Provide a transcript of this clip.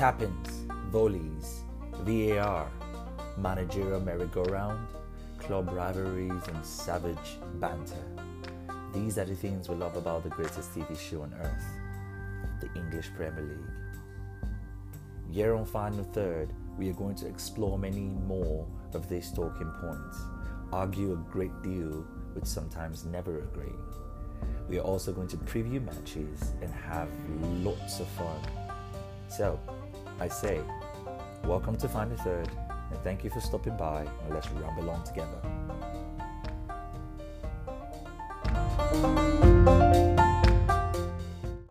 tap volleys, VAR, managerial merry-go-round, club rivalries, and savage banter. These are the things we love about the greatest TV show on earth, the English Premier League. Here on Final Third, we are going to explore many more of these talking points, argue a great deal, which sometimes never agree. We are also going to preview matches and have lots of fun. So, I say, welcome to Final Third, and thank you for stopping by, and let's rumble on together.